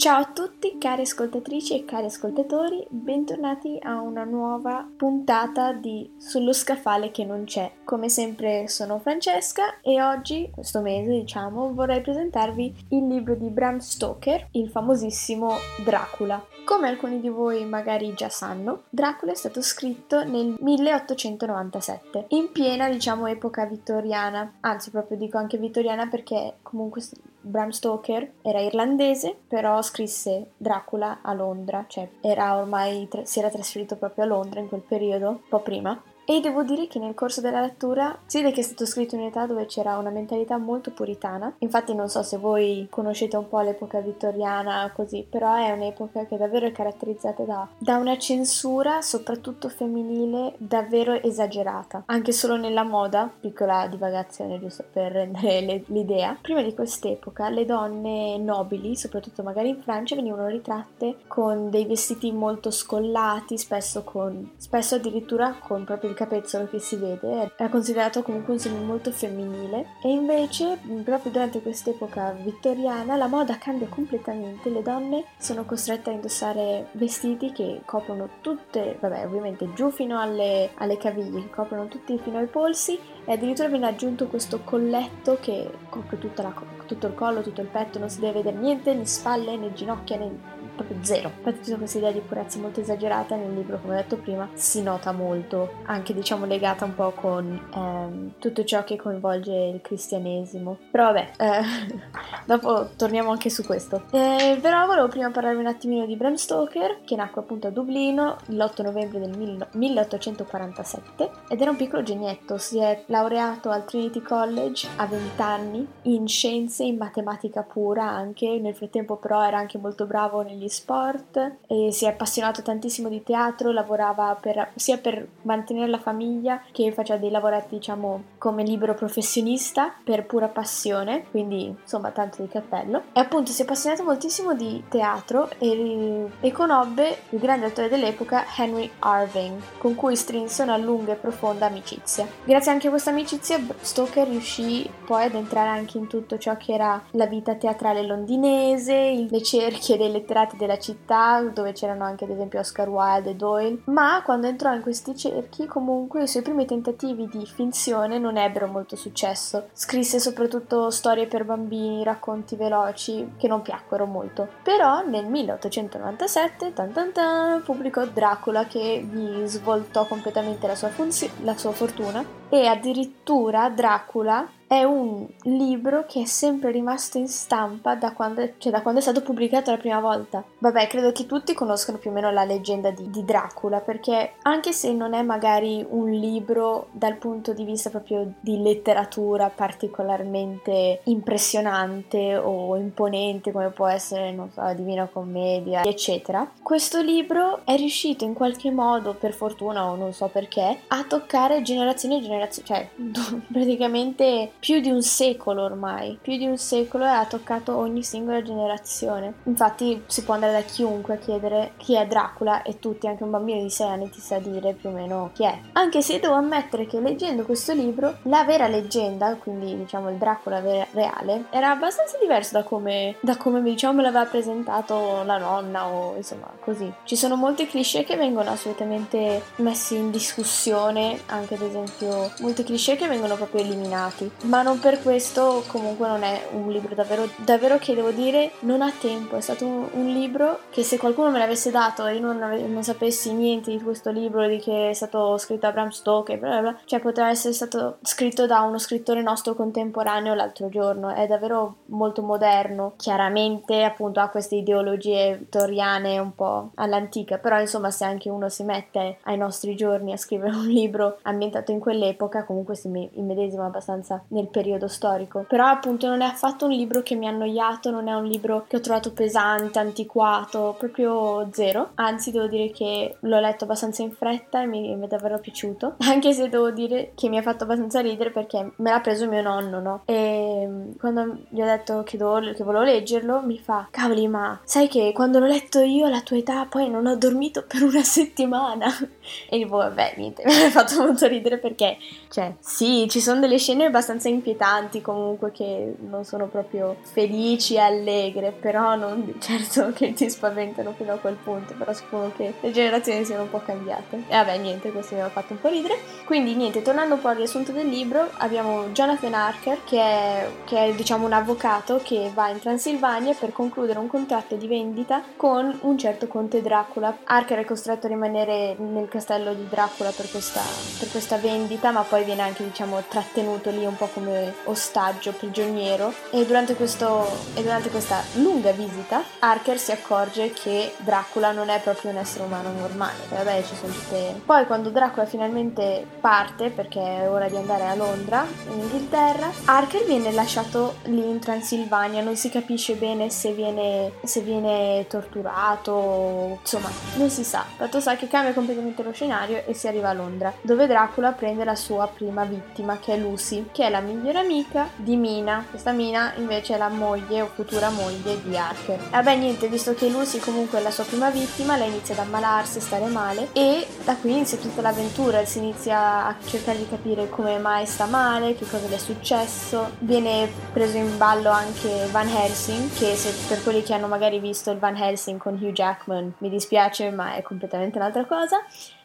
Ciao a tutti cari ascoltatrici e cari ascoltatori, bentornati a una nuova puntata di Sullo scaffale che non c'è. Come sempre sono Francesca e oggi, questo mese diciamo, vorrei presentarvi il libro di Bram Stoker, il famosissimo Dracula. Come alcuni di voi magari già sanno, Dracula è stato scritto nel 1897, in piena diciamo epoca vittoriana, anzi proprio dico anche vittoriana perché comunque Bram Stoker era irlandese, però scrisse Dracula a Londra, cioè era ormai si era trasferito proprio a Londra in quel periodo, un po' prima, e devo dire che nel corso della lettura si vede che è stato scritto in un'età dove c'era una mentalità molto puritana. Infatti non so se voi conoscete un po' l'epoca vittoriana così, però è un'epoca che davvero è caratterizzata da, da una censura, soprattutto femminile, davvero esagerata. Anche solo nella moda, piccola divagazione giusto per rendere le, l'idea. Prima di quest'epoca le donne nobili, soprattutto magari in Francia, venivano ritratte con dei vestiti molto scollati, spesso, con, spesso addirittura con proprio il capezzolo che si vede era considerato comunque un segno molto femminile. E invece proprio durante quest'epoca vittoriana la moda cambia completamente, le donne sono costrette a indossare vestiti che coprono tutte, vabbè ovviamente giù fino alle, alle caviglie, che coprono tutti fino ai polsi e addirittura viene aggiunto questo colletto che copre la, tutto il collo, tutto il petto, non si deve vedere niente, né spalle, né ginocchia, né proprio zero. Infatti tutta questa idea di purezza molto esagerata nel libro, come ho detto prima, si nota molto, anche diciamo legata un po' con ehm, tutto ciò che coinvolge il cristianesimo. Però vabbè, eh, dopo torniamo anche su questo. Eh, però volevo prima parlarvi un attimino di Bram Stoker, che nacque appunto a Dublino l'8 novembre del 1847 ed era un piccolo genietto, si è laureato al Trinity College a 20 anni in scienze, in matematica pura anche, nel frattempo però era anche molto bravo negli sport si è appassionato tantissimo di teatro, lavorava per, sia per mantenere la famiglia che faceva dei lavorati diciamo come libero professionista per pura passione, quindi insomma tanto di cappello. E appunto si è appassionato moltissimo di teatro e, e conobbe il grande attore dell'epoca Henry Irving, con cui strinse una lunga e profonda amicizia. Grazie anche a questa amicizia Stoker riuscì poi ad entrare anche in tutto ciò che era la vita teatrale londinese, le cerchie dei letterati della città dove c'erano anche ad esempio Oscar Wilde e Doyle, ma quando entrò in questi cerchi comunque i suoi primi tentativi di finzione non ebbero molto successo. Scrisse soprattutto storie per bambini, racconti veloci che non piacquero molto. Però nel 1897 tan tan tan, pubblicò Dracula che gli svoltò completamente la sua, funzi- la sua fortuna e addirittura Dracula è un libro che è sempre rimasto in stampa da quando, cioè da quando, è stato pubblicato la prima volta. Vabbè, credo che tutti conoscano più o meno la leggenda di, di, Dracula, perché anche se non è magari un libro dal punto di vista proprio di letteratura particolarmente impressionante o imponente, come può essere, non so, la Divina Commedia, eccetera, questo libro è riuscito in qualche modo, per fortuna o non so perché, a toccare generazioni e generazioni, cioè praticamente più di un secolo ormai, più di un secolo e ha toccato ogni singola generazione. Infatti si può andare da chiunque a chiedere chi è Dracula e tutti, anche un bambino di 6 anni ti sa dire più o meno chi è. Anche se devo ammettere che leggendo questo libro, la vera leggenda, quindi diciamo il Dracula ver- reale, era abbastanza diverso da come, da come diciamo me l'aveva presentato la nonna o insomma così. Ci sono molti cliché che vengono assolutamente messi in discussione, anche ad esempio molti cliché che vengono proprio eliminati ma non per questo comunque non è un libro davvero, davvero che devo dire non ha tempo, è stato un, un libro che se qualcuno me l'avesse dato e io non, ave- non, sapessi niente di questo libro, di che è stato scritto da Bram Stoker, bla bla bla, cioè poteva essere stato scritto da uno scrittore nostro contemporaneo l'altro giorno, è davvero molto moderno, chiaramente appunto ha queste ideologie vittoriane un po' all'antica, però insomma se anche uno si mette ai nostri giorni a scrivere un libro ambientato in quell'epoca comunque si immedesima abbastanza nel nel periodo storico. Però appunto non è affatto un libro che mi ha annoiato, non è un libro che ho trovato pesante, antiquato, proprio zero. Anzi, devo dire che l'ho letto abbastanza in fretta e mi, mi è davvero piaciuto. Anche se devo dire che mi ha fatto abbastanza ridere perché me l'ha preso mio nonno, no? E mm, quando gli ho detto che, dovevo, che volevo leggerlo, mi fa: Cavoli, ma sai che quando l'ho letto io alla tua età poi non ho dormito per una settimana. E dico, vabbè, niente, mi ha fatto molto ridere perché cioè, sì, ci sono delle scene abbastanza inquietanti comunque che non sono proprio felici e allegre, però non certo che ti spaventano fino a quel punto, però suppongo che le generazioni siano un po' cambiate. E vabbè, niente, questo mi ha fatto un po' ridere. Quindi niente, tornando un po' al riassunto del libro, abbiamo Jonathan Harker che è, che è diciamo un avvocato che va in Transilvania per concludere un contratto di vendita con un certo conte Dracula. Harker è costretto a rimanere nel castello di Dracula per questa, per questa vendita, ma poi viene anche diciamo trattenuto lì un po' come ostaggio, prigioniero e durante, questo, e durante questa lunga visita Harker si accorge che Dracula non è proprio un essere umano normale. Vabbè, ci sono tutte... Poi quando Dracula finalmente parte perché è ora di andare a Londra, in Inghilterra, Harker viene lasciato lì in Transilvania, non si capisce bene se viene, se viene torturato, insomma, non si sa. Fatto sa che cambia completamente lo scenario e si arriva a Londra, dove Dracula prende la sua prima vittima, che è Lucy, che è la migliore amica di Mina. Questa Mina invece è la moglie o futura moglie di. E vabbè, niente, visto che Lucy comunque è la sua prima vittima, lei inizia ad ammalarsi, stare male e da qui inizia tutta l'avventura, si inizia a cercare di capire come mai sta male, che cosa le è successo. Viene preso in ballo anche Van Helsing, che se per quelli che hanno magari visto il Van Helsing con Hugh Jackman, mi dispiace, ma è completamente un'altra cosa.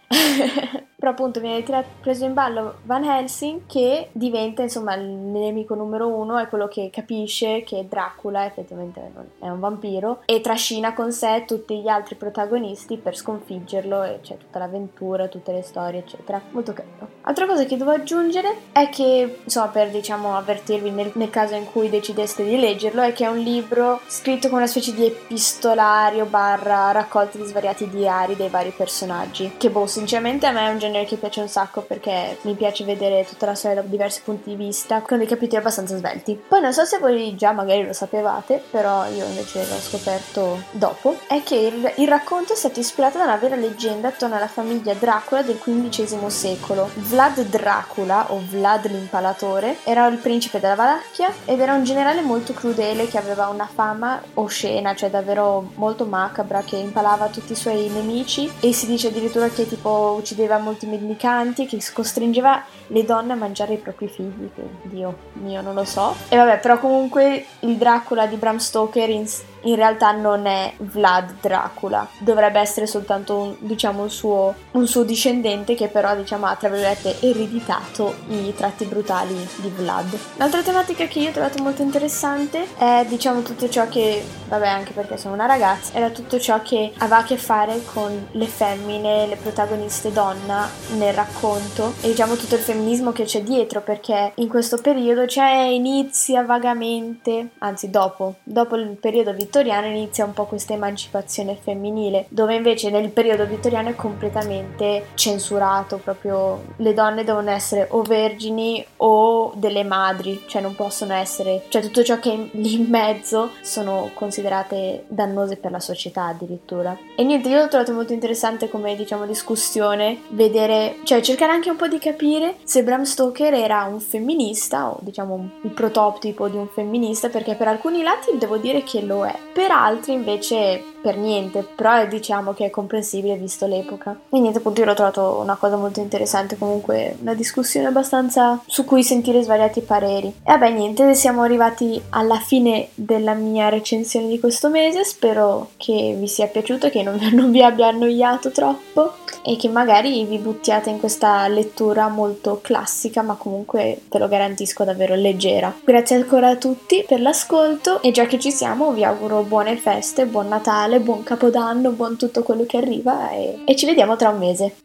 Però appunto viene tirato, preso in ballo Van Helsing che diventa insomma il nemico numero uno, è quello che capisce che Dracula effettivamente è un vampiro e trascina con sé tutti gli altri protagonisti per sconfiggerlo e c'è tutta l'avventura, tutte le storie eccetera. Molto carino. Altra cosa che devo aggiungere è che, insomma per diciamo avvertirvi nel, nel caso in cui decideste di leggerlo, è che è un libro scritto con una specie di epistolario barra raccolta di svariati diari dei vari personaggi che boh sinceramente a me è un genere che piace un sacco perché mi piace vedere tutta la storia da diversi punti di vista con dei capitoli abbastanza svelti. Poi non so se voi già magari lo sapevate, però io invece l'ho scoperto dopo, è che il, il racconto è stato ispirato da una vera leggenda attorno alla famiglia Dracula del XV secolo. Vlad Dracula, o Vlad l'impalatore, era il principe della Valacchia ed era un generale molto crudele che aveva una fama oscena, cioè davvero molto macabra, che impalava tutti i suoi nemici e si dice addirittura che tipo uccideva molti mendicanti, che costringeva le donne a mangiare i propri figli, che Dio mio non lo so. E vabbè, però comunque il Dracula di Bram Stoker in, in realtà non è Vlad Dracula, dovrebbe essere soltanto un, diciamo, un, suo, un suo discendente che però diciamo ha tra virgolette ereditato i tratti brutali di Vlad. L'altra tematica che io ho trovato molto interessante è diciamo tutto ciò che, vabbè anche perché sono una ragazza, era tutto ciò che aveva a che fare con le femmine, le protagoniste donna nel racconto e diciamo tutto il femminismo che c'è dietro perché in questo periodo c'è inizia vagamente, anzi dopo, dopo il periodo vittoriano vittoriano inizia un po' questa emancipazione femminile, dove invece nel periodo vittoriano è completamente censurato, proprio le donne devono essere o vergini o delle madri, cioè non possono essere, cioè tutto ciò che è lì in mezzo sono considerate dannose per la società addirittura. E niente, io l'ho trovato molto interessante come diciamo discussione, vedere, cioè cercare anche un po' di capire se Bram Stoker era un femminista o diciamo il prototipo di un femminista, perché per alcuni lati devo dire che lo è, per altri invece per niente, però diciamo che è comprensibile visto l'epoca. E niente, appunto io l'ho trovato una cosa molto interessante, comunque una discussione abbastanza su cui sentire svariati pareri. E vabbè niente, siamo arrivati alla fine della mia recensione di questo mese, spero che vi sia piaciuto, che non, non vi abbia annoiato troppo e che magari vi buttiate in questa lettura molto classica ma comunque ve lo garantisco davvero leggera. Grazie ancora a tutti per l'ascolto e già che ci siamo vi auguro buone feste, buon Natale, buon Capodanno, buon tutto quello che arriva e, e ci vediamo tra un mese.